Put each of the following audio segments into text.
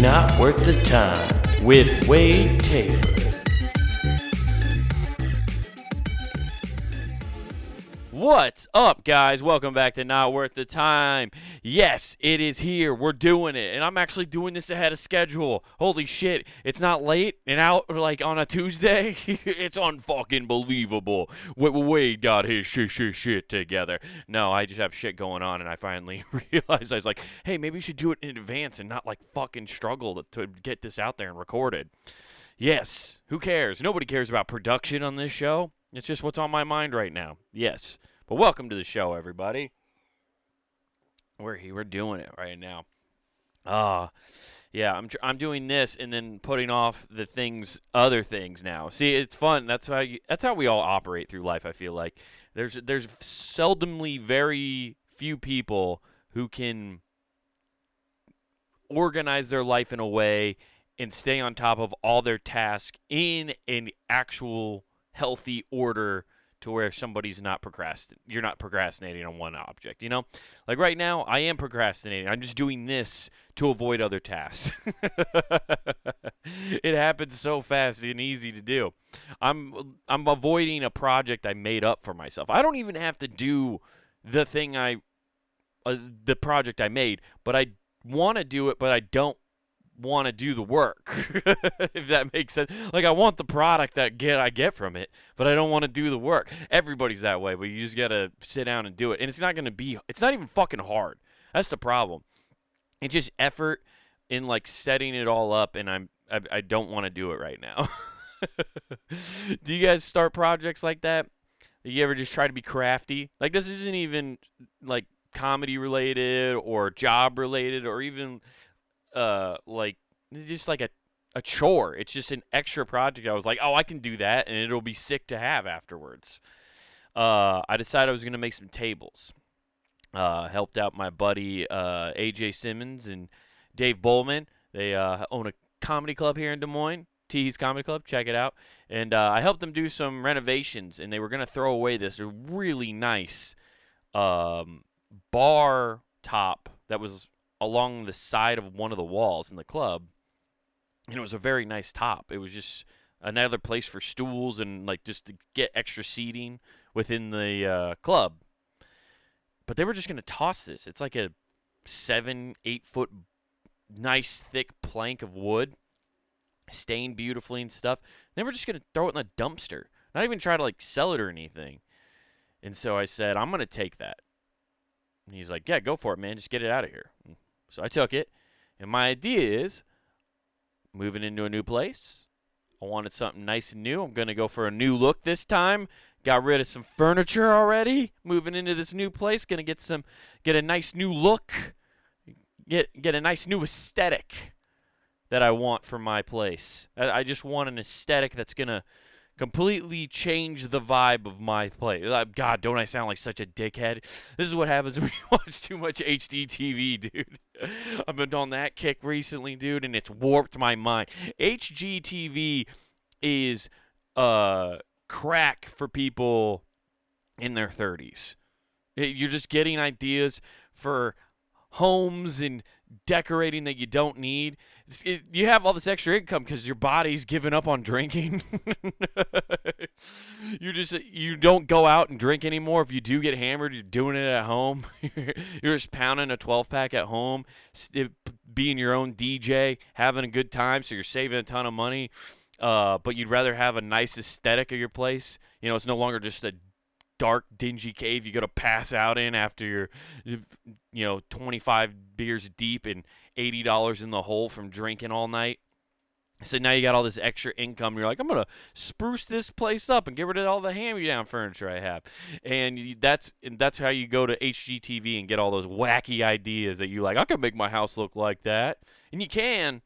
Not Worth the Time with Wade Taylor. What's up, guys? Welcome back to Not Worth the Time. Yes, it is here. We're doing it. And I'm actually doing this ahead of schedule. Holy shit. It's not late and out like on a Tuesday. it's unfucking believable. Wade got his shit, shit, shit together. No, I just have shit going on, and I finally realized I was like, hey, maybe we should do it in advance and not like fucking struggle to, to get this out there and recorded. Yes, who cares? Nobody cares about production on this show. It's just what's on my mind right now. Yes. But welcome to the show, everybody. We're here. We're doing it right now. Ah, uh, yeah. I'm tr- I'm doing this and then putting off the things, other things now. See, it's fun. That's how you, that's how we all operate through life. I feel like there's there's seldomly very few people who can organize their life in a way and stay on top of all their tasks in an actual healthy order to where somebody's not procrastinating. You're not procrastinating on one object, you know? Like right now, I am procrastinating. I'm just doing this to avoid other tasks. it happens so fast and easy to do. I'm I'm avoiding a project I made up for myself. I don't even have to do the thing I uh, the project I made, but I want to do it, but I don't want to do the work if that makes sense. Like i want the product that get i get from it but i don't want to do the work. Everybody's that way but you just gotta sit down and do it. And it's not gonna be it's not even fucking hard. That's the problem. It's just effort in like setting it all up and i'm i, I don't want to do it right now. Do you guys start projects like that? You ever just try to be crafty? Like this isn't even like comedy related or job related or even uh like just like a a chore. It's just an extra project. I was like, oh, I can do that, and it'll be sick to have afterwards. Uh, I decided I was gonna make some tables. Uh, helped out my buddy uh, AJ Simmons and Dave Bowman. They uh, own a comedy club here in Des Moines. Tees Comedy Club, check it out. And uh, I helped them do some renovations, and they were gonna throw away this really nice um, bar top that was along the side of one of the walls in the club. And it was a very nice top. It was just another place for stools and like just to get extra seating within the uh, club. But they were just going to toss this. It's like a seven, eight foot, nice thick plank of wood, stained beautifully and stuff. And They were just going to throw it in the dumpster, not even try to like sell it or anything. And so I said, I'm going to take that. And he's like, Yeah, go for it, man. Just get it out of here. So I took it, and my idea is moving into a new place. I wanted something nice and new. I'm going to go for a new look this time. Got rid of some furniture already. Moving into this new place, going to get some get a nice new look. Get get a nice new aesthetic that I want for my place. I, I just want an aesthetic that's going to completely change the vibe of my play. God, don't I sound like such a dickhead? This is what happens when you watch too much HGTV, dude. I've been on that kick recently, dude, and it's warped my mind. HGTV is uh crack for people in their 30s. You're just getting ideas for homes and decorating that you don't need. It, you have all this extra income because your body's given up on drinking. you just you don't go out and drink anymore. If you do get hammered, you're doing it at home. you're just pounding a 12 pack at home, being your own DJ, having a good time. So you're saving a ton of money. Uh, but you'd rather have a nice aesthetic of your place. You know, it's no longer just a dark, dingy cave you got to pass out in after you're, you know, 25 beers deep and $80 in the hole from drinking all night. So now you got all this extra income. You're like, I'm gonna spruce this place up and get rid of all the hand-me-down furniture I have, and that's and that's how you go to HGTV and get all those wacky ideas that you like. I could make my house look like that, and you can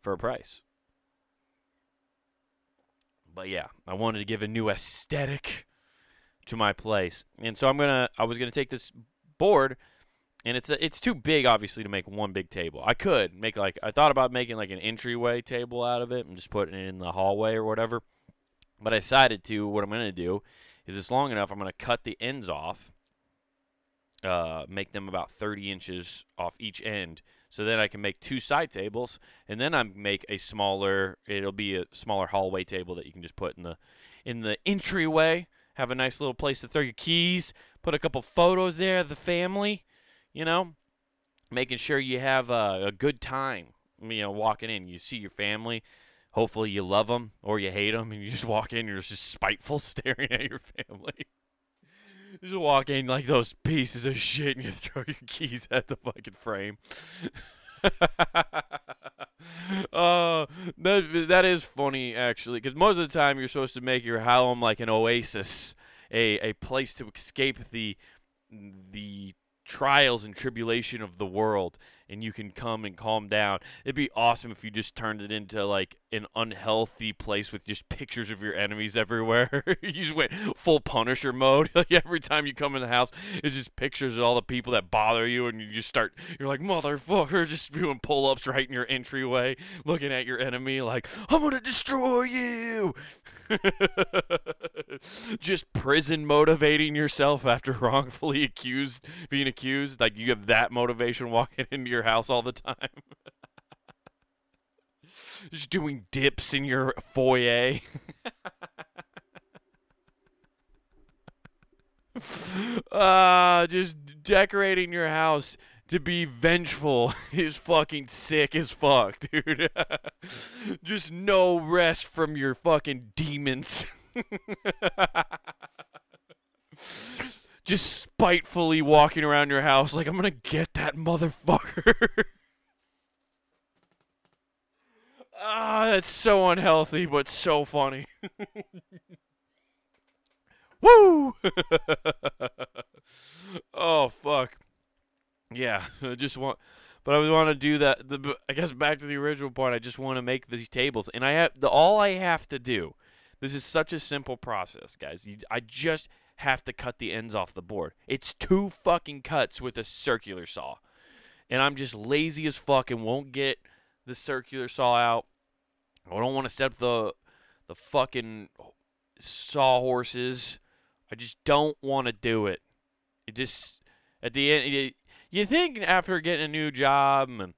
for a price. But yeah, I wanted to give a new aesthetic to my place. And so I'm gonna I was gonna take this board and it's a, it's too big obviously to make one big table. I could make like I thought about making like an entryway table out of it and just putting it in the hallway or whatever. But I decided to what I'm gonna do is it's long enough. I'm gonna cut the ends off, uh, make them about 30 inches off each end, So then I can make two side tables, and then I make a smaller. It'll be a smaller hallway table that you can just put in the in the entryway. Have a nice little place to throw your keys. Put a couple photos there of the family. You know, making sure you have a, a good time. You know, walking in, you see your family. Hopefully, you love them or you hate them, and you just walk in, you're just spiteful, staring at your family. just walk in like those pieces of shit, and you throw your keys at the fucking frame. uh, that that is funny actually, because most of the time you're supposed to make your home like an oasis, a a place to escape the the trials and tribulation of the world and you can come and calm down. It'd be awesome if you just turned it into like an unhealthy place with just pictures of your enemies everywhere. you just went full Punisher mode. like every time you come in the house, it's just pictures of all the people that bother you, and you just start. You're like motherfucker, just doing pull-ups right in your entryway, looking at your enemy like I'm gonna destroy you. just prison motivating yourself after wrongfully accused being accused? Like you have that motivation walking into your house all the time? Just doing dips in your foyer? Uh just decorating your house to be vengeful is fucking sick as fuck, dude. Just no rest from your fucking demons. Just spitefully walking around your house like I'm gonna get that motherfucker. ah, that's so unhealthy, but so funny. Woo! oh fuck. Yeah, I just want, but I want to do that. The I guess back to the original point. I just want to make these tables, and I have the all I have to do. This is such a simple process, guys. You, I just have to cut the ends off the board. It's two fucking cuts with a circular saw, and I'm just lazy as fuck and won't get the circular saw out. I don't want to set up the the fucking sawhorses. I just don't want to do it. It just at the end, it, you think after getting a new job and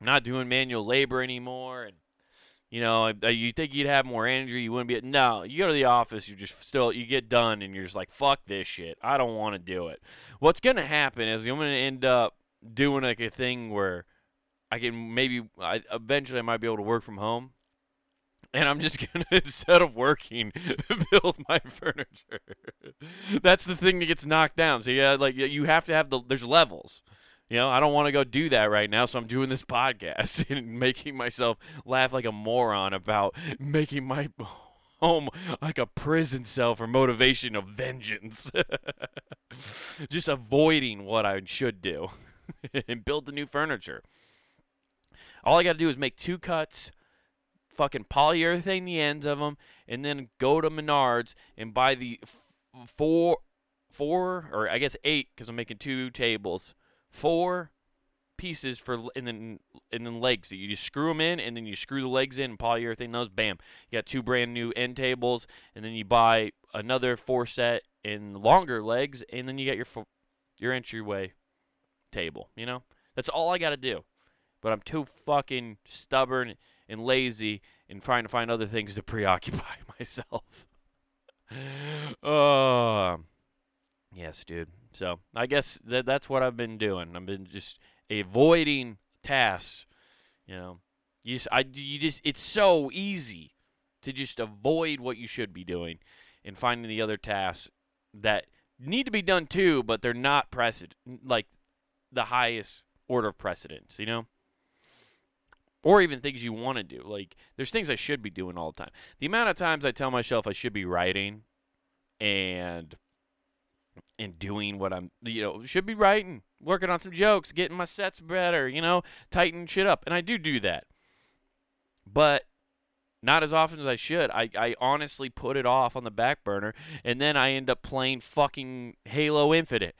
not doing manual labor anymore and you know you think you'd have more energy you wouldn't be no you go to the office you just still you get done and you're just like fuck this shit. I don't want to do it. What's to happen is i'm to end up doing like a thing where i can maybe I, eventually i might be able to work from home and I'm just gonna instead of working, build my furniture. That's the thing that gets knocked down. So yeah, like you have to have the there's levels. You know, I don't want to go do that right now, so I'm doing this podcast and making myself laugh like a moron about making my home like a prison cell for motivation of vengeance. Just avoiding what I should do and build the new furniture. All I got to do is make two cuts fucking polyurethane the ends of them, and then go to Menards and buy the f- four, four or I guess eight because I'm making two tables, four pieces for and then and then legs. You just screw them in, and then you screw the legs in, and polyurethane those. Bam, you got two brand new end tables, and then you buy another four set in longer legs, and then you get your your entryway table. You know, that's all I got to do. But I'm too fucking stubborn and lazy and trying to find other things to preoccupy myself. Oh, uh, yes, dude. So I guess that that's what I've been doing. I've been just avoiding tasks. You know, you just, I you just it's so easy to just avoid what you should be doing and finding the other tasks that need to be done too, but they're not precedent like the highest order of precedence. You know or even things you want to do. Like there's things I should be doing all the time. The amount of times I tell myself I should be writing and and doing what I'm you know, should be writing, working on some jokes, getting my sets better, you know, tighten shit up. And I do do that. But not as often as I should. I, I honestly put it off on the back burner, and then I end up playing fucking Halo Infinite.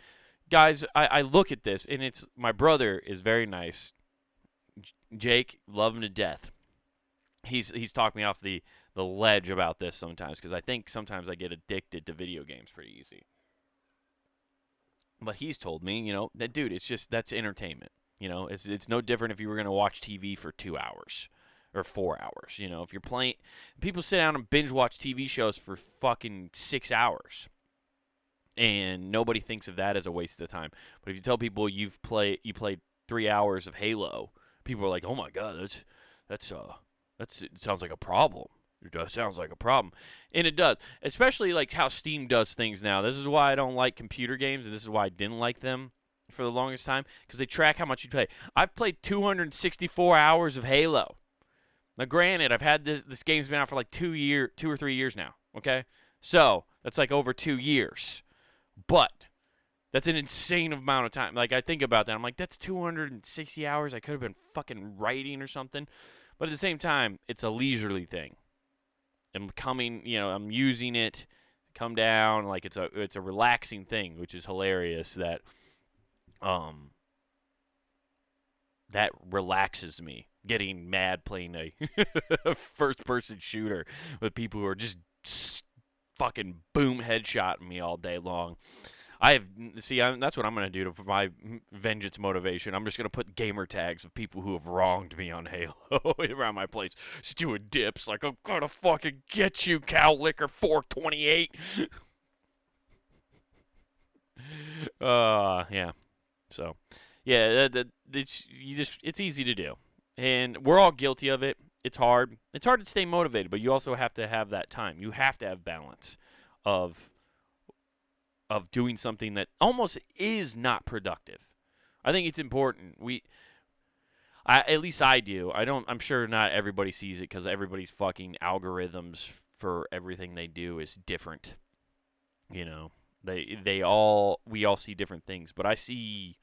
Guys, I, I look at this, and it's my brother is very nice Jake, love him to death. He's he's talked me off the the ledge about this sometimes because I think sometimes I get addicted to video games pretty easy. But he's told me, you know, that dude, it's just that's entertainment. You know, it's it's no different if you were going to watch TV for 2 hours or 4 hours, you know. If you're playing people sit down and binge watch TV shows for fucking 6 hours. And nobody thinks of that as a waste of time. But if you tell people you've played you played 3 hours of Halo, people are like, "Oh my god, that's that's uh that's it sounds like a problem." It does sounds like a problem, and it does. Especially like how Steam does things now. This is why I don't like computer games, and this is why I didn't like them for the longest time because they track how much you play. I've played 264 hours of Halo. Now, granted, I've had this this game's been out for like two year, two or three years now. Okay, so that's like over two years, but that's an insane amount of time. Like I think about that, I'm like, that's 260 hours. I could have been fucking writing or something, but at the same time, it's a leisurely thing. I'm coming, you know, I'm using it, come down, like it's a it's a relaxing thing, which is hilarious. That um that relaxes me getting mad playing a first person shooter with people who are just fucking boom headshotting me all day long. I have see I'm, that's what I'm gonna do to, my vengeance motivation. I'm just gonna put gamer tags of people who have wronged me on Halo around my place, just doing dips like I'm gonna fucking get you, cow liquor 428. uh, yeah. So, yeah, that, that, it's you just it's easy to do, and we're all guilty of it. It's hard. It's hard to stay motivated, but you also have to have that time. You have to have balance of of doing something that almost is not productive. I think it's important. We I at least I do. I don't I'm sure not everybody sees it cuz everybody's fucking algorithms for everything they do is different. You know, they they all we all see different things, but I see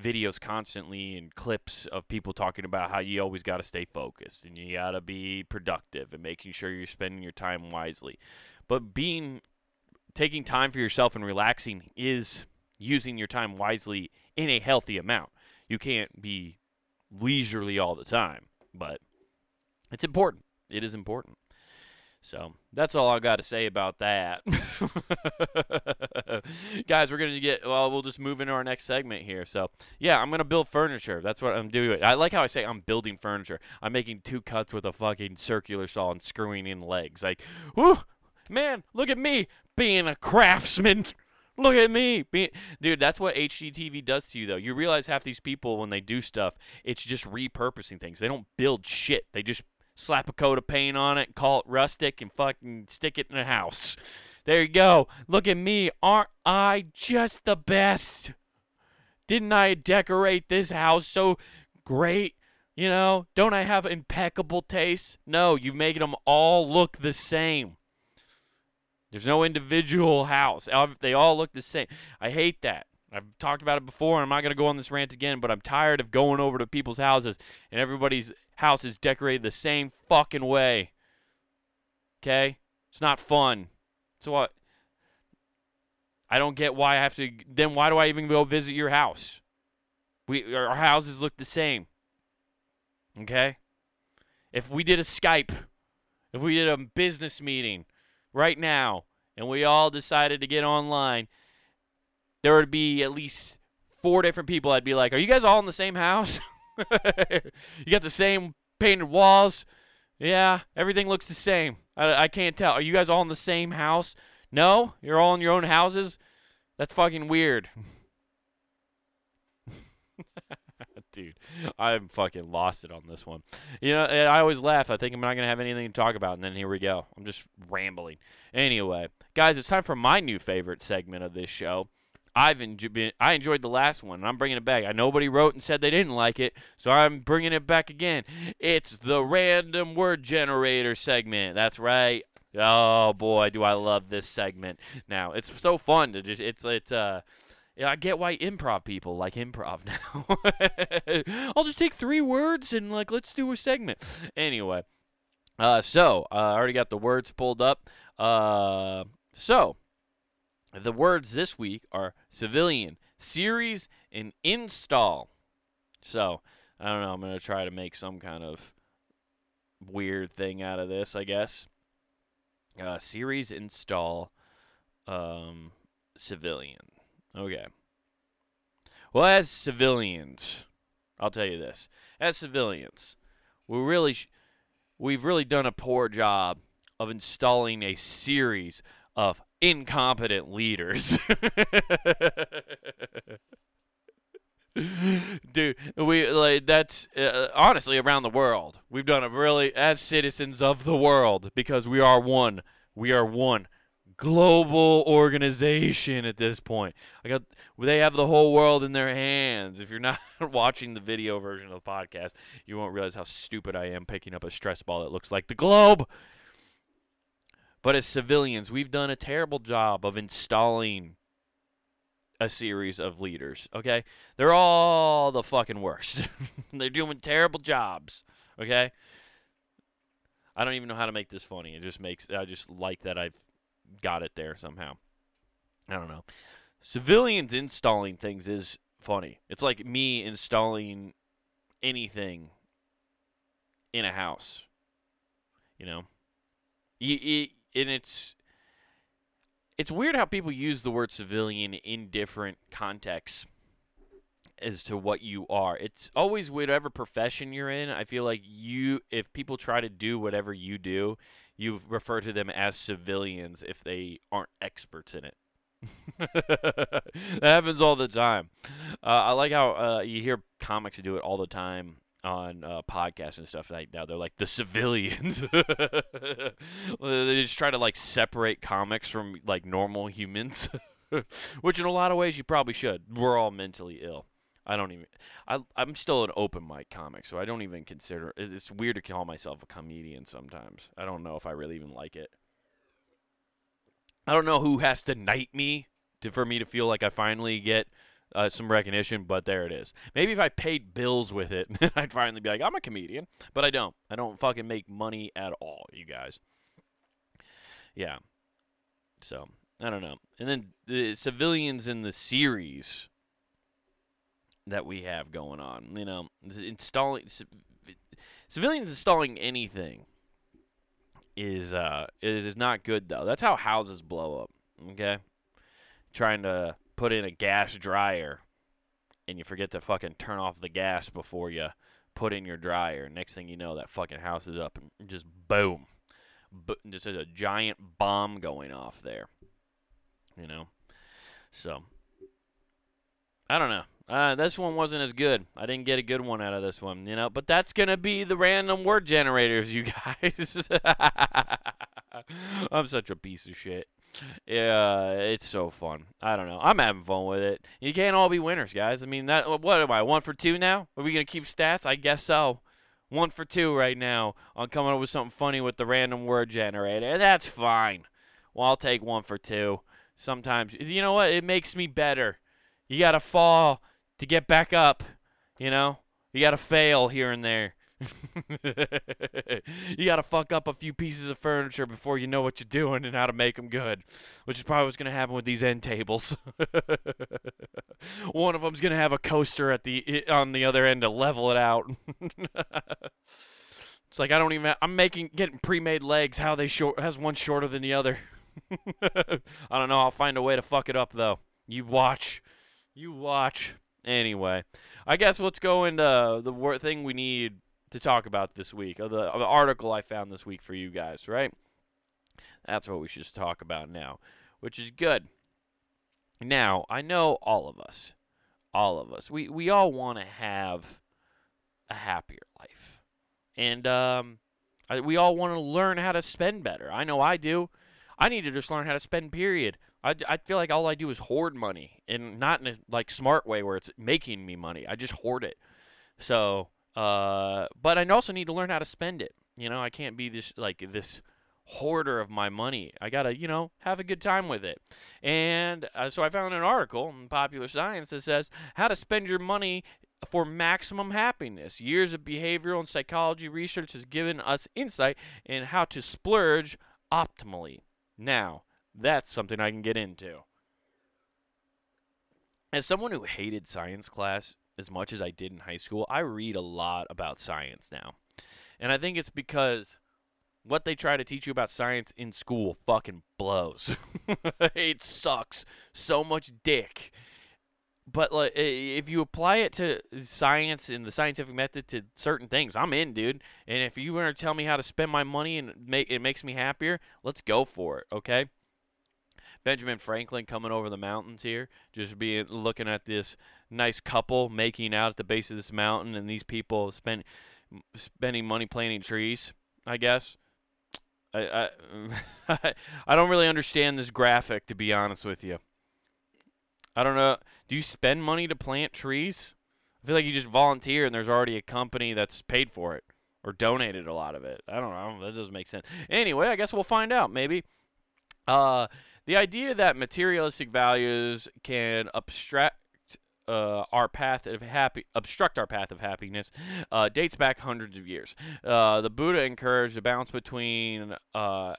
videos constantly and clips of people talking about how you always got to stay focused and you got to be productive and making sure you're spending your time wisely. But being taking time for yourself and relaxing is using your time wisely in a healthy amount. You can't be leisurely all the time, but it's important. It is important. So that's all I got to say about that. Guys, we're going to get, well, we'll just move into our next segment here. So, yeah, I'm going to build furniture. That's what I'm doing. I like how I say I'm building furniture. I'm making two cuts with a fucking circular saw and screwing in legs. Like, whoo, man, look at me being a craftsman. Look at me. Being, dude, that's what HGTV does to you, though. You realize half these people, when they do stuff, it's just repurposing things. They don't build shit. They just slap a coat of paint on it, call it rustic, and fucking stick it in a house. There you go. Look at me. Aren't I just the best? Didn't I decorate this house so great? You know, don't I have impeccable taste? No, you make them all look the same. There's no individual house. They all look the same. I hate that. I've talked about it before, and I'm not going to go on this rant again, but I'm tired of going over to people's houses and everybody's house is decorated the same fucking way. Okay? It's not fun. So what? I don't get why I have to. Then why do I even go visit your house? We our houses look the same. Okay? If we did a Skype, if we did a business meeting, right now and we all decided to get online, there would be at least four different people. I'd be like, Are you guys all in the same house? you got the same painted walls? Yeah, everything looks the same. I, I can't tell. Are you guys all in the same house? No? You're all in your own houses? That's fucking weird. dude. I'm fucking lost it on this one. You know, I always laugh. I think I'm not going to have anything to talk about, and then here we go. I'm just rambling. Anyway, guys, it's time for my new favorite segment of this show. I've enjoyed, I enjoyed the last one, and I'm bringing it back. I nobody wrote and said they didn't like it, so I'm bringing it back again. It's the random word generator segment. That's right. Oh boy, do I love this segment. Now it's so fun to just it's it's uh I get why improv people like improv now. I'll just take three words and like let's do a segment. Anyway, uh, so uh, I already got the words pulled up. Uh, so the words this week are civilian, series, and install. So I don't know. I'm gonna try to make some kind of weird thing out of this, I guess. Uh, series install, um, civilian. Okay. Well, as civilians, I'll tell you this: as civilians, we really, sh- we've really done a poor job of installing a series of incompetent leaders. Dude, we like that's uh, honestly around the world. We've done a really as citizens of the world because we are one. We are one global organization at this point. I got they have the whole world in their hands. If you're not watching the video version of the podcast, you won't realize how stupid I am picking up a stress ball that looks like the globe. But as civilians, we've done a terrible job of installing a series of leaders, okay? They're all the fucking worst. They're doing terrible jobs, okay? I don't even know how to make this funny. It just makes I just like that I've got it there somehow. I don't know. Civilians installing things is funny. It's like me installing anything in a house. You know, you, you, and it's it's weird how people use the word civilian in different contexts as to what you are. It's always whatever profession you're in. I feel like you, if people try to do whatever you do, you refer to them as civilians if they aren't experts in it. that happens all the time. Uh, I like how uh, you hear comics do it all the time on uh, podcasts and stuff like now. They're like the civilians. they just try to like separate comics from like normal humans, which in a lot of ways you probably should. We're all mentally ill. I don't even. I I'm still an open mic comic, so I don't even consider. It's weird to call myself a comedian sometimes. I don't know if I really even like it. I don't know who has to knight me to for me to feel like I finally get uh, some recognition, but there it is. Maybe if I paid bills with it, I'd finally be like, I'm a comedian, but I don't. I don't fucking make money at all, you guys. Yeah. So I don't know. And then the civilians in the series that we have going on, you know, installing civilians installing anything is uh is, is not good though. That's how houses blow up. Okay, trying to put in a gas dryer and you forget to fucking turn off the gas before you put in your dryer. Next thing you know, that fucking house is up and just boom. But just a giant bomb going off there. You know? So, I don't know. Uh, this one wasn't as good. I didn't get a good one out of this one, you know. But that's gonna be the random word generators, you guys. I'm such a piece of shit. Yeah, it's so fun. I don't know. I'm having fun with it. You can't all be winners, guys. I mean, that what am I? One for two now? Are we gonna keep stats? I guess so. One for two right now on coming up with something funny with the random word generator. That's fine. Well, I'll take one for two. Sometimes, you know what? It makes me better. You gotta fall to get back up. You know, you gotta fail here and there. you got to fuck up a few pieces of furniture before you know what you're doing and how to make them good, which is probably what's going to happen with these end tables. One of them's going to have a coaster at the on the other end to level it out. it's like I don't even. Have, I'm making getting pre-made legs. How they short has one shorter than the other. I don't know. I'll find a way to fuck it up though. You watch. You watch. Anyway, I guess let's go into the thing we need to talk about this week, or the, or the article I found this week for you guys, right? That's what we should talk about now, which is good. Now, I know all of us, all of us, we, we all want to have a happier life. And um, I, we all want to learn how to spend better. I know I do. I need to just learn how to spend, period. I, I feel like all I do is hoard money, and not in a like smart way where it's making me money. I just hoard it. So uh, but I also need to learn how to spend it. You know, I can't be this like this hoarder of my money. I gotta, you know, have a good time with it. And uh, so I found an article in Popular Science that says how to spend your money for maximum happiness. Years of behavioral and psychology research has given us insight in how to splurge optimally. Now, that's something I can get into. As someone who hated science class, as much as I did in high school, I read a lot about science now. And I think it's because what they try to teach you about science in school fucking blows. it sucks so much dick. but like if you apply it to science and the scientific method to certain things, I'm in, dude. And if you want to tell me how to spend my money and make it makes me happier, let's go for it, okay? Benjamin Franklin coming over the mountains here, just being looking at this nice couple making out at the base of this mountain, and these people spend spending money planting trees. I guess. I I I don't really understand this graphic to be honest with you. I don't know. Do you spend money to plant trees? I feel like you just volunteer and there's already a company that's paid for it or donated a lot of it. I don't know. That doesn't make sense. Anyway, I guess we'll find out maybe. Uh, the idea that materialistic values can uh, our path of happy obstruct our path of happiness uh, dates back hundreds of years. Uh, the Buddha encouraged a balance between uh,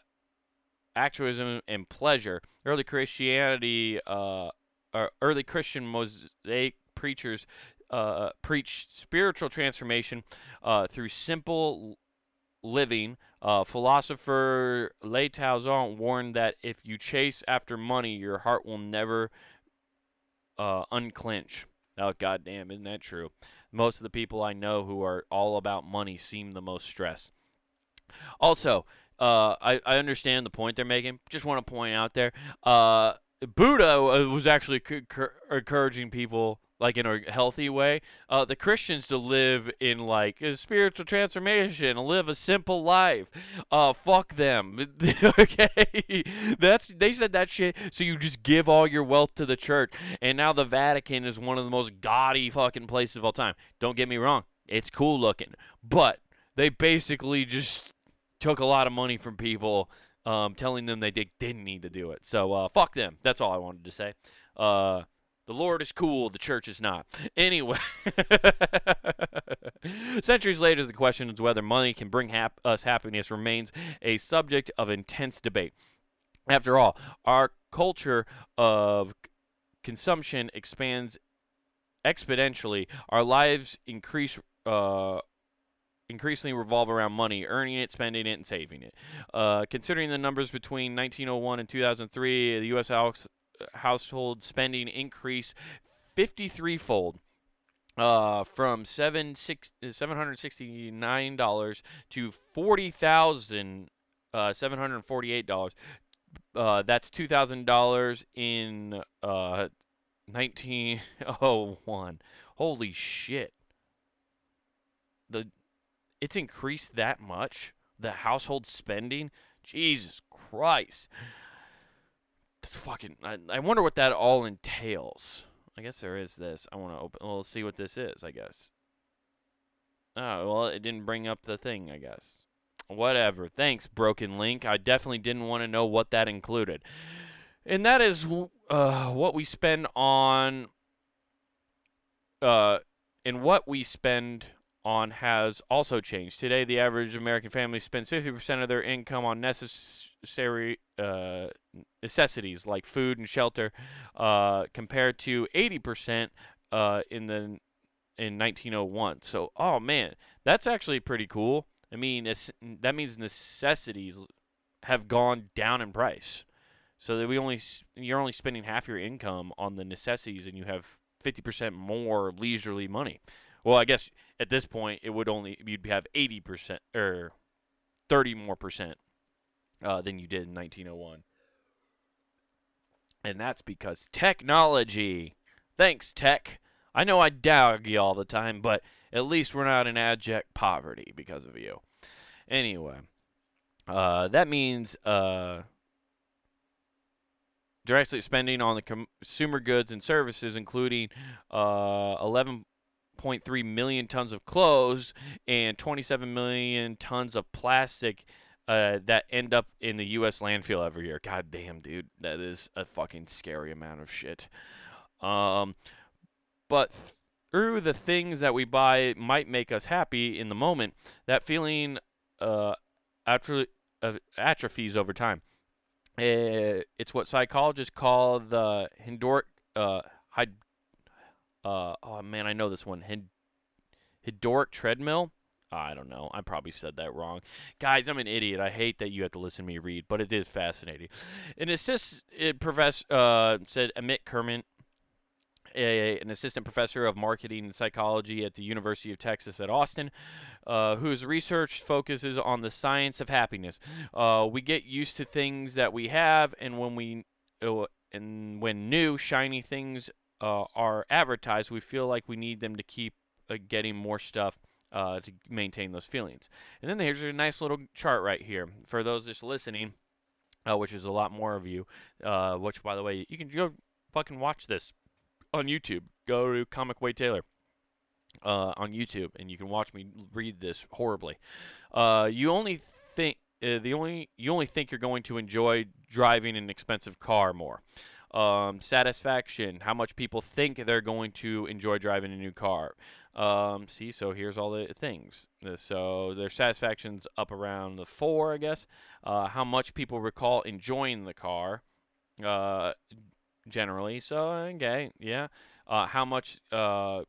altruism and pleasure. Early Christianity, uh, early Christian Mosaic preachers uh, preached spiritual transformation through simple living. Uh, philosopher Lei Taozong warned that if you chase after money, your heart will never uh, unclench. Oh, goddamn, isn't that true? Most of the people I know who are all about money seem the most stressed. Also, uh, I, I understand the point they're making. Just want to point out there, uh, Buddha uh, was actually c- c- encouraging people like in a healthy way. Uh, the Christians to live in like a spiritual transformation, live a simple life. Uh, fuck them. okay, that's they said that shit. So you just give all your wealth to the church, and now the Vatican is one of the most gaudy fucking places of all time. Don't get me wrong, it's cool looking, but they basically just took a lot of money from people. Um, telling them they did, didn't need to do it. So uh, fuck them. That's all I wanted to say. The Lord is cool, the church is not. Anyway, centuries later, the question is whether money can bring hap- us happiness remains a subject of intense debate. After all, our culture of consumption expands exponentially. Our lives increase. Uh, increasingly revolve around money, earning it, spending it, and saving it. Uh, considering the numbers between 1901 and 2003, the U.S. household spending increased 53 fold. Uh, from seven six seven hundred sixty nine dollars to forty thousand uh, seven hundred forty eight dollars. Uh, that's two thousand dollars in uh, nineteen oh one. Holy shit! The it's increased that much. The household spending. Jesus Christ. That's fucking. I, I wonder what that all entails. I guess there is this. I want to open. Well, let's see what this is. I guess. Oh well, it didn't bring up the thing. I guess. Whatever. Thanks, Broken Link. I definitely didn't want to know what that included, and that is uh, what we spend on. Uh, and what we spend on has also changed. Today, the average American family spends 50% of their income on necessary uh, necessities like food and shelter, uh, compared to 80% uh, in the in 1901. So, oh man, that's actually pretty cool. I mean, that means necessities have gone down in price. So that we only you're only spending half your income on the necessities, and you have 50% more leisurely money. Well, I guess at this point it would only you'd have 80% or 30 more percent uh, than you did in 1901. And that's because technology. Thanks, tech. I know I dog you all the time, but at least we're not in abject poverty because of you. Anyway, uh, that means uh, directly spending on the consumer goods and services, including uh, 11.3 million tons of clothes and 27 million tons of plastic uh, that end up in the U.S. landfill every year. God damn, dude, that is a fucking scary amount of shit. Um, but through the things that we buy might make us happy in the moment, that feeling uh, atro- uh, atrophies over time. Uh, it's what psychologists call the Hindoric. Uh, uh, oh man, I know this one. Hin- Hydoric treadmill. I don't know. I probably said that wrong. Guys, I'm an idiot. I hate that you have to listen to me read, but it is fascinating. An assist, it professor uh, said Amit Kumar a, an assistant professor of marketing and psychology at the University of Texas at Austin, uh, whose research focuses on the science of happiness. Uh, we get used to things that we have, and when we uh, and when new shiny things uh, are advertised, we feel like we need them to keep uh, getting more stuff. Uh, to maintain those feelings. And then here's a nice little chart right here for those just listening, which is a lot more of you. which, by the way, you can go fucking watch this on YouTube. Go to Comic Wade Taylor uh, on YouTube, and you can watch me read this horribly. Uh, you only think uh, the only you only think you're going to enjoy driving an expensive car more. Um, satisfaction, how much people think they're going to enjoy driving a new car. Um, see, so here's all the things. Uh, so their satisfaction's up around the four, I guess. Uh, how much people recall enjoying the car. Uh, generally. So okay, yeah. Uh, how much uh,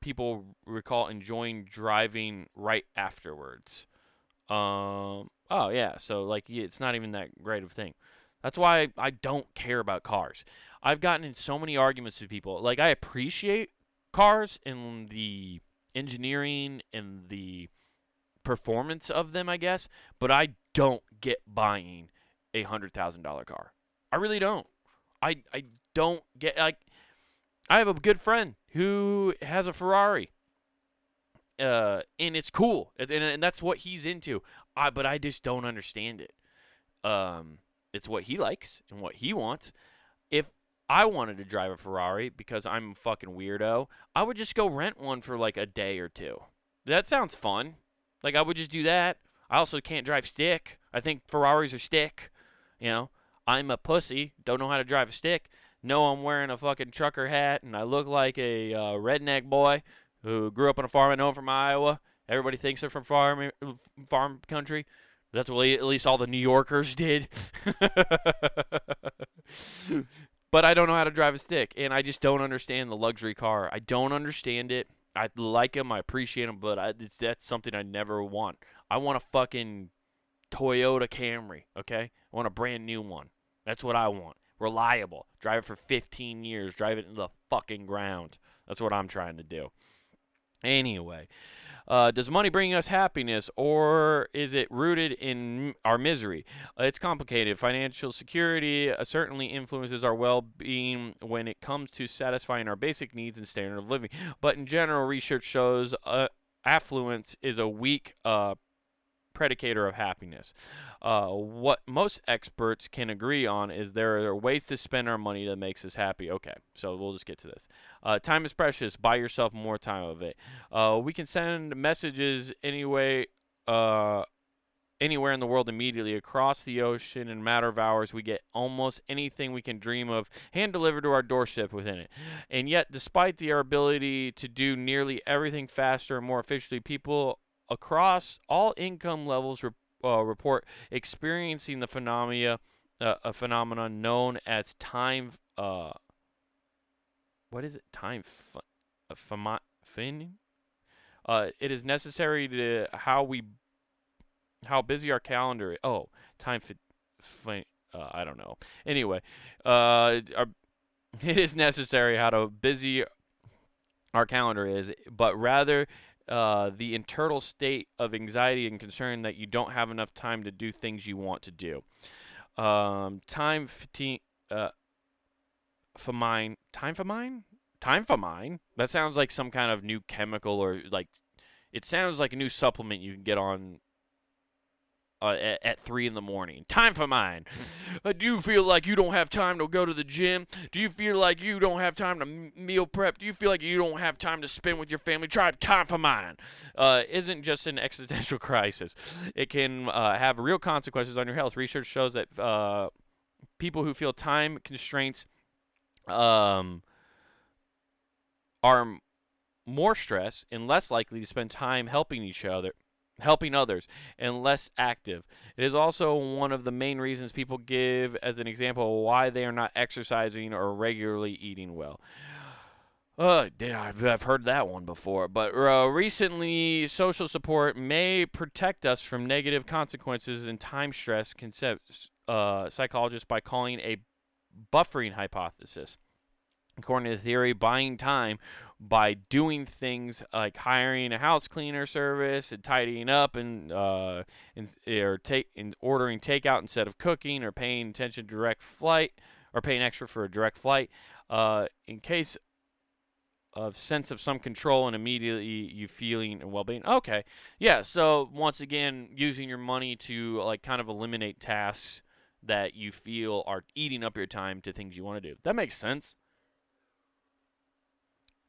people recall enjoying driving right afterwards? Um. Oh yeah. So like, it's not even that great of a thing. That's why I don't care about cars. I've gotten in so many arguments with people. Like I appreciate cars and the engineering and the performance of them, I guess, but I don't get buying a hundred thousand dollar car. I really don't. I I don't get like I have a good friend who has a Ferrari. Uh, and it's cool, and, and that's what he's into. I, but I just don't understand it. Um, it's what he likes and what he wants. If I wanted to drive a Ferrari because I'm a fucking weirdo, I would just go rent one for like a day or two. That sounds fun. Like I would just do that. I also can't drive stick. I think Ferraris are stick. You know, I'm a pussy, don't know how to drive a stick. No, I'm wearing a fucking trucker hat and I look like a uh, redneck boy who grew up on a farm. I know from Iowa. Everybody thinks they're from farm farm country. That's what at least all the New Yorkers did. but I don't know how to drive a stick, and I just don't understand the luxury car. I don't understand it. I like them, I appreciate them, but I, that's something I never want. I want a fucking Toyota Camry, okay? I want a brand new one. That's what I want. Reliable. Drive it for 15 years. Drive it into the fucking ground. That's what I'm trying to do. Anyway, uh, does money bring us happiness or is it rooted in our misery? Uh, it's complicated. Financial security uh, certainly influences our well being when it comes to satisfying our basic needs and standard of living. But in general, research shows uh, affluence is a weak predicator of happiness. Uh, what most experts can agree on is there are ways to spend our money that makes us happy. Okay, so we'll just get to this. Uh, time is precious. Buy yourself more time of it. Uh, we can send messages anyway, uh, anywhere in the world immediately across the ocean in a matter of hours. We get almost anything we can dream of hand delivered to our doorstep within it. And yet, despite the, our ability to do nearly everything faster and more efficiently, people across all income levels re- uh, report experiencing the phenomena uh, a phenomenon known as time uh, what is it time f- uh, uh, it is necessary to how we how busy our calendar is. oh time fi- fin- uh, I don't know anyway uh, our, it is necessary how to busy our calendar is but rather uh, the internal state of anxiety and concern that you don't have enough time to do things you want to do. Um, time fatigue, uh, famine, time mine. time for mine. That sounds like some kind of new chemical or like, it sounds like a new supplement you can get on uh, at, at, 3 in the morning. Time for mine. Uh, do you feel like you don't have time to go to the gym? Do you feel like you don't have time to meal prep? Do you feel like you don't have time to spend with your family? Try time for mine. Uh, isn't just an existential crisis. It can uh, have real consequences on your health. Research shows that uh, people who feel time constraints um, are more stressed and less likely to spend time helping each other helping others and less active. It is also one of the main reasons people give as an example why they are not exercising or regularly eating well. Uh, I've heard that one before. But uh, recently, social support may protect us from negative consequences and time stress, concept, uh, psychologists by calling a buffering hypothesis. According to the theory, buying time by doing things like hiring a house cleaner service and tidying up and uh, and or take and ordering takeout instead of cooking or paying attention to direct flight or paying extra for a direct flight. Uh, in case of sense of some control and immediately you feeling and well-being okay yeah so once again using your money to like kind of eliminate tasks that you feel are eating up your time to things you want to do. That makes sense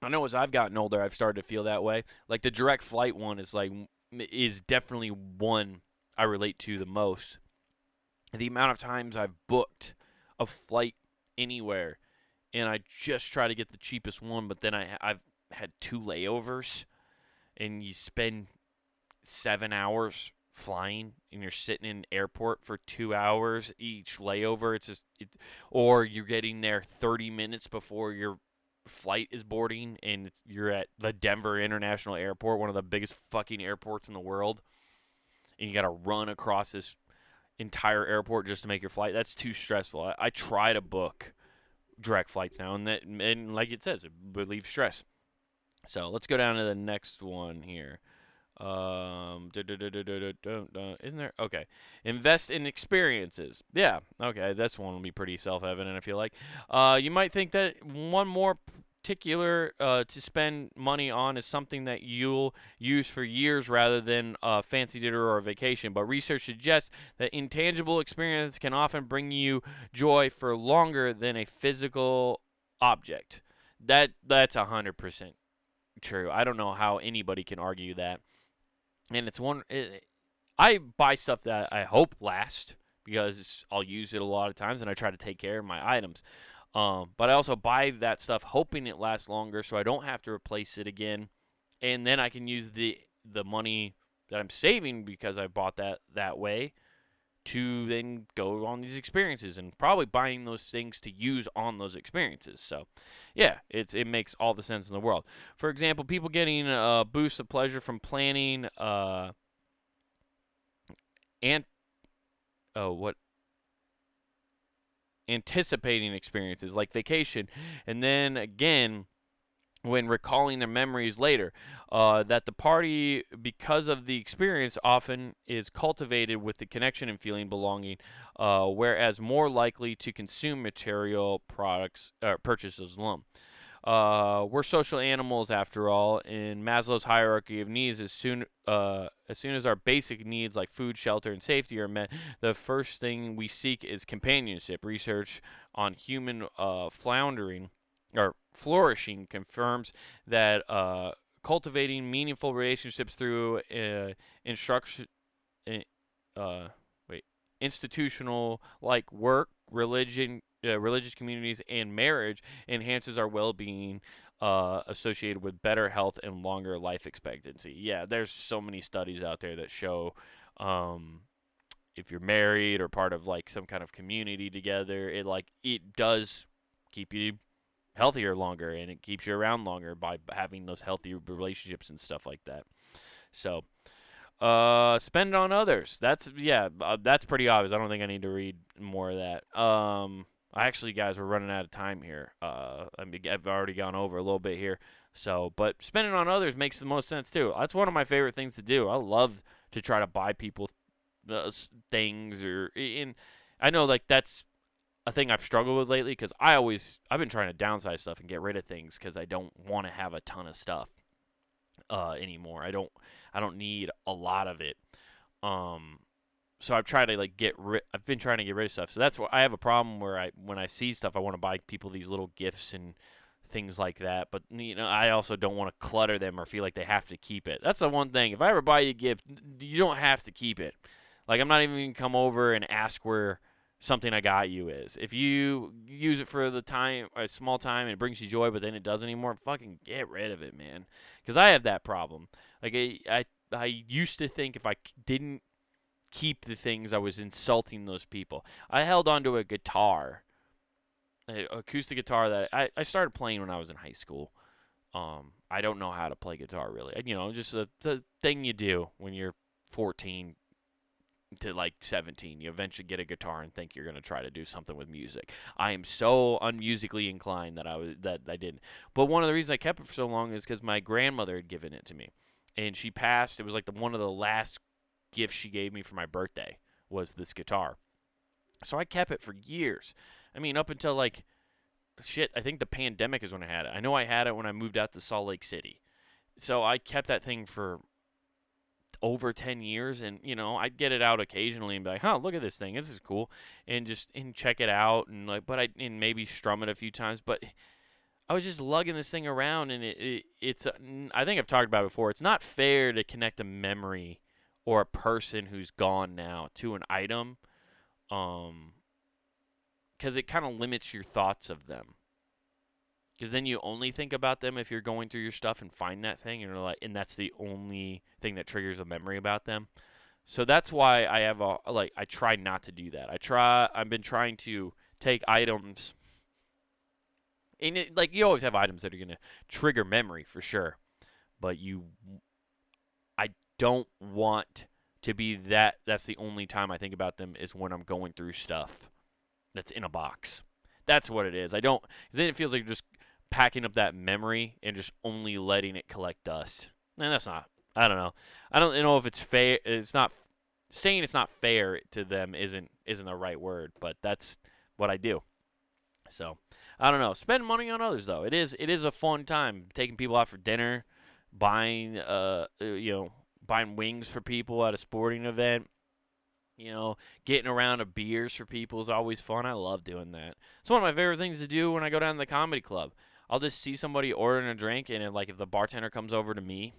I know as I've gotten older, I've started to feel that way. Like the direct flight one is like is definitely one I relate to the most. The amount of times I've booked a flight anywhere, and I just try to get the cheapest one, but then I I've had two layovers, and you spend seven hours flying and you're sitting in airport for two hours each layover it's just it, or you're getting there 30 minutes before your flight is boarding and you're at the Denver International Airport, one of the biggest fucking airports in the world, and you got to run across this entire airport just to make your flight. That's too stressful. I, I try to book direct flights now, and that and like it says, it relieves stress. So let's go down to the next one here. Um, isn't there? Okay. Invest in experiences. Yeah. Okay. This one will be pretty self-evident. I feel like. Uh, you might think that one more particular uh, to spend money on is something that you'll use for years rather than a fancy dinner or a vacation. But research suggests that intangible experience can often bring you joy for longer than a physical object. That that's a hundred percent true. I don't know how anybody can argue that and it's one. It, I buy stuff that I hope lasts because I'll use it a lot of times, and I try to take care of my items. Um, but I also buy that stuff hoping it lasts longer, so I don't have to replace it again, and then I can use the the money that I'm saving because I bought that that way to then go on these experiences and probably buying those things to use on those experiences. So, yeah, it's it makes all the sense in the world. For example, people getting a boost of pleasure from planning uh and oh what anticipating experiences like vacation and then again when recalling their memories later. Uh, that the party, because of the experience, often is cultivated with the connection and feeling belonging, uh, whereas more likely to consume material products uh, purchases alone. Uh, we're social animals after all. In Maslow's hierarchy of needs, as soon uh, as soon as our basic needs like food, shelter, and safety are met, the first thing we seek is companionship. Research on human uh, floundering or flourishing confirms that uh, cultivating meaningful relationships through uh, instruction, uh, wait, institutional like work, religion, uh, religious communities, and marriage enhances our well-being. Uh, associated with better health and longer life expectancy. Yeah, there's so many studies out there that show um, if you're married or part of like some kind of community together, it like it does keep you healthier longer and it keeps you around longer by having those healthy relationships and stuff like that. So, uh, spend on others. That's yeah, uh, that's pretty obvious. I don't think I need to read more of that. Um, actually, guys, we're running out of time here. Uh, I mean, I've already gone over a little bit here. So, but spending on others makes the most sense too. That's one of my favorite things to do. I love to try to buy people uh, things or in. I know like that's a thing I've struggled with lately because I always I've been trying to downsize stuff and get rid of things because I don't want to have a ton of stuff uh, anymore. I don't I don't need a lot of it. Um, so I've tried to like get rid. I've been trying to get rid of stuff. So that's why I have a problem where I when I see stuff I want to buy people these little gifts and things like that. But you know I also don't want to clutter them or feel like they have to keep it. That's the one thing. If I ever buy you a gift, you don't have to keep it. Like I'm not even gonna come over and ask where something I got you is. If you use it for the time, a small time, and it brings you joy, but then it doesn't anymore, fucking get rid of it, man. Because I have that problem. Like I, I, I used to think if I didn't keep the things, I was insulting those people. I held onto a guitar, an acoustic guitar that I, I started playing when I was in high school. Um, I don't know how to play guitar really. You know, just a thing you do when you're 14, to like 17. You eventually get a guitar and think you're going to try to do something with music. I am so unmusically inclined that I was that I didn't. But one of the reasons I kept it for so long is cuz my grandmother had given it to me. And she passed. It was like the one of the last gifts she gave me for my birthday was this guitar. So I kept it for years. I mean, up until like shit, I think the pandemic is when I had it. I know I had it when I moved out to Salt Lake City. So I kept that thing for over 10 years and you know i'd get it out occasionally and be like huh look at this thing. This is cool and just and check it out and like but i and maybe strum it a few times but i was just lugging this thing around and it, it it's i think i've talked about it before it's not fair to connect a memory or a person who's gone now to an item um because it kind of limits your thoughts of them because then you only think about them if you're going through your stuff and find that thing and like and that's the only thing that triggers a memory about them so that's why i have a like i try not to do that i try i've been trying to take items and it, like you always have items that are going to trigger memory for sure but you i don't want to be that that's the only time i think about them is when i'm going through stuff that's in a box that's what it is. I don't. Then it feels like just packing up that memory and just only letting it collect dust. And that's not. I don't know. I don't know if it's fair. It's not saying it's not fair to them isn't isn't the right word, but that's what I do. So I don't know. Spend money on others though. It is it is a fun time taking people out for dinner, buying uh, uh you know buying wings for people at a sporting event. You know, getting around to beers for people is always fun. I love doing that. It's one of my favorite things to do when I go down to the comedy club. I'll just see somebody ordering a drink, and like if the bartender comes over to me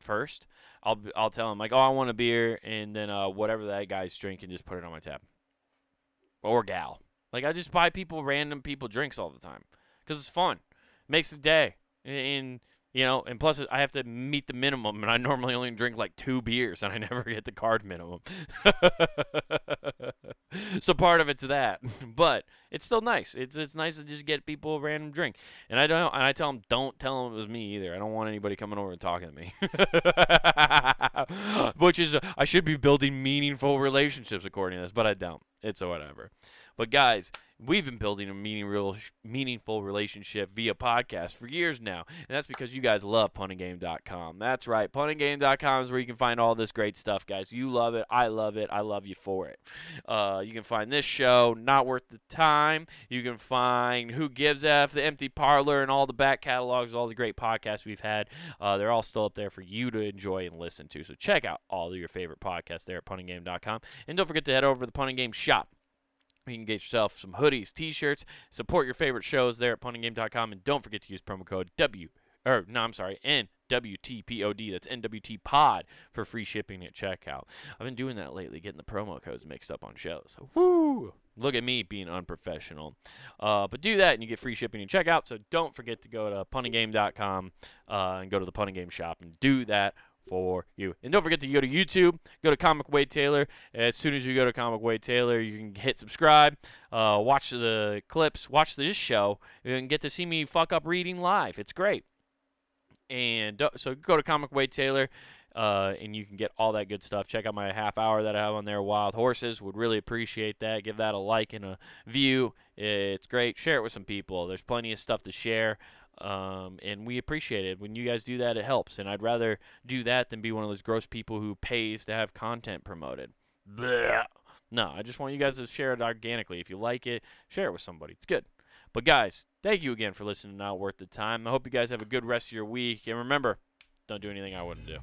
first, I'll I'll tell him like, oh, I want a beer, and then uh, whatever that guy's drinking, and just put it on my tab. Or gal. Like I just buy people random people drinks all the time because it's fun, makes the day, and you know, and plus I have to meet the minimum, and I normally only drink like two beers, and I never hit the card minimum. so part of it's that, but it's still nice. It's it's nice to just get people a random drink, and I don't, and I tell them don't tell them it was me either. I don't want anybody coming over and talking to me, which is I should be building meaningful relationships according to this, but I don't. It's a whatever. But guys, we've been building a meaning, real, meaningful relationship via podcast for years now, and that's because you guys love puntinggame.com. That's right, puntinggame.com is where you can find all this great stuff, guys. You love it, I love it, I love you for it. Uh, you can find this show, Not Worth the Time. You can find Who Gives F, The Empty Parlor, and all the back catalogs, all the great podcasts we've had. Uh, they're all still up there for you to enjoy and listen to. So check out all of your favorite podcasts there at puntinggame.com, and don't forget to head over to the Punting Game shop you can get yourself some hoodies, t-shirts, support your favorite shows there at puntinggame.com, and don't forget to use promo code W or no, I'm sorry, NWTPOD. That's NWT Pod for free shipping at checkout. I've been doing that lately, getting the promo codes mixed up on shows. Woo! Look at me being unprofessional. Uh, but do that and you get free shipping and checkout. So don't forget to go to puntinggame.com uh, and go to the punting game shop and do that for you. And don't forget to go to YouTube, go to Comic Wade Taylor. As soon as you go to Comic Wade Taylor, you can hit subscribe, uh, watch the clips, watch this show, and get to see me fuck up reading live. It's great. And so go to Comic Wade Taylor. Uh, and you can get all that good stuff. Check out my half hour that I have on there, Wild Horses. Would really appreciate that. Give that a like and a view. It's great. Share it with some people. There's plenty of stuff to share. Um, and we appreciate it. When you guys do that, it helps. And I'd rather do that than be one of those gross people who pays to have content promoted. No, I just want you guys to share it organically. If you like it, share it with somebody. It's good. But guys, thank you again for listening Not Worth the Time. I hope you guys have a good rest of your week. And remember, don't do anything I wouldn't do.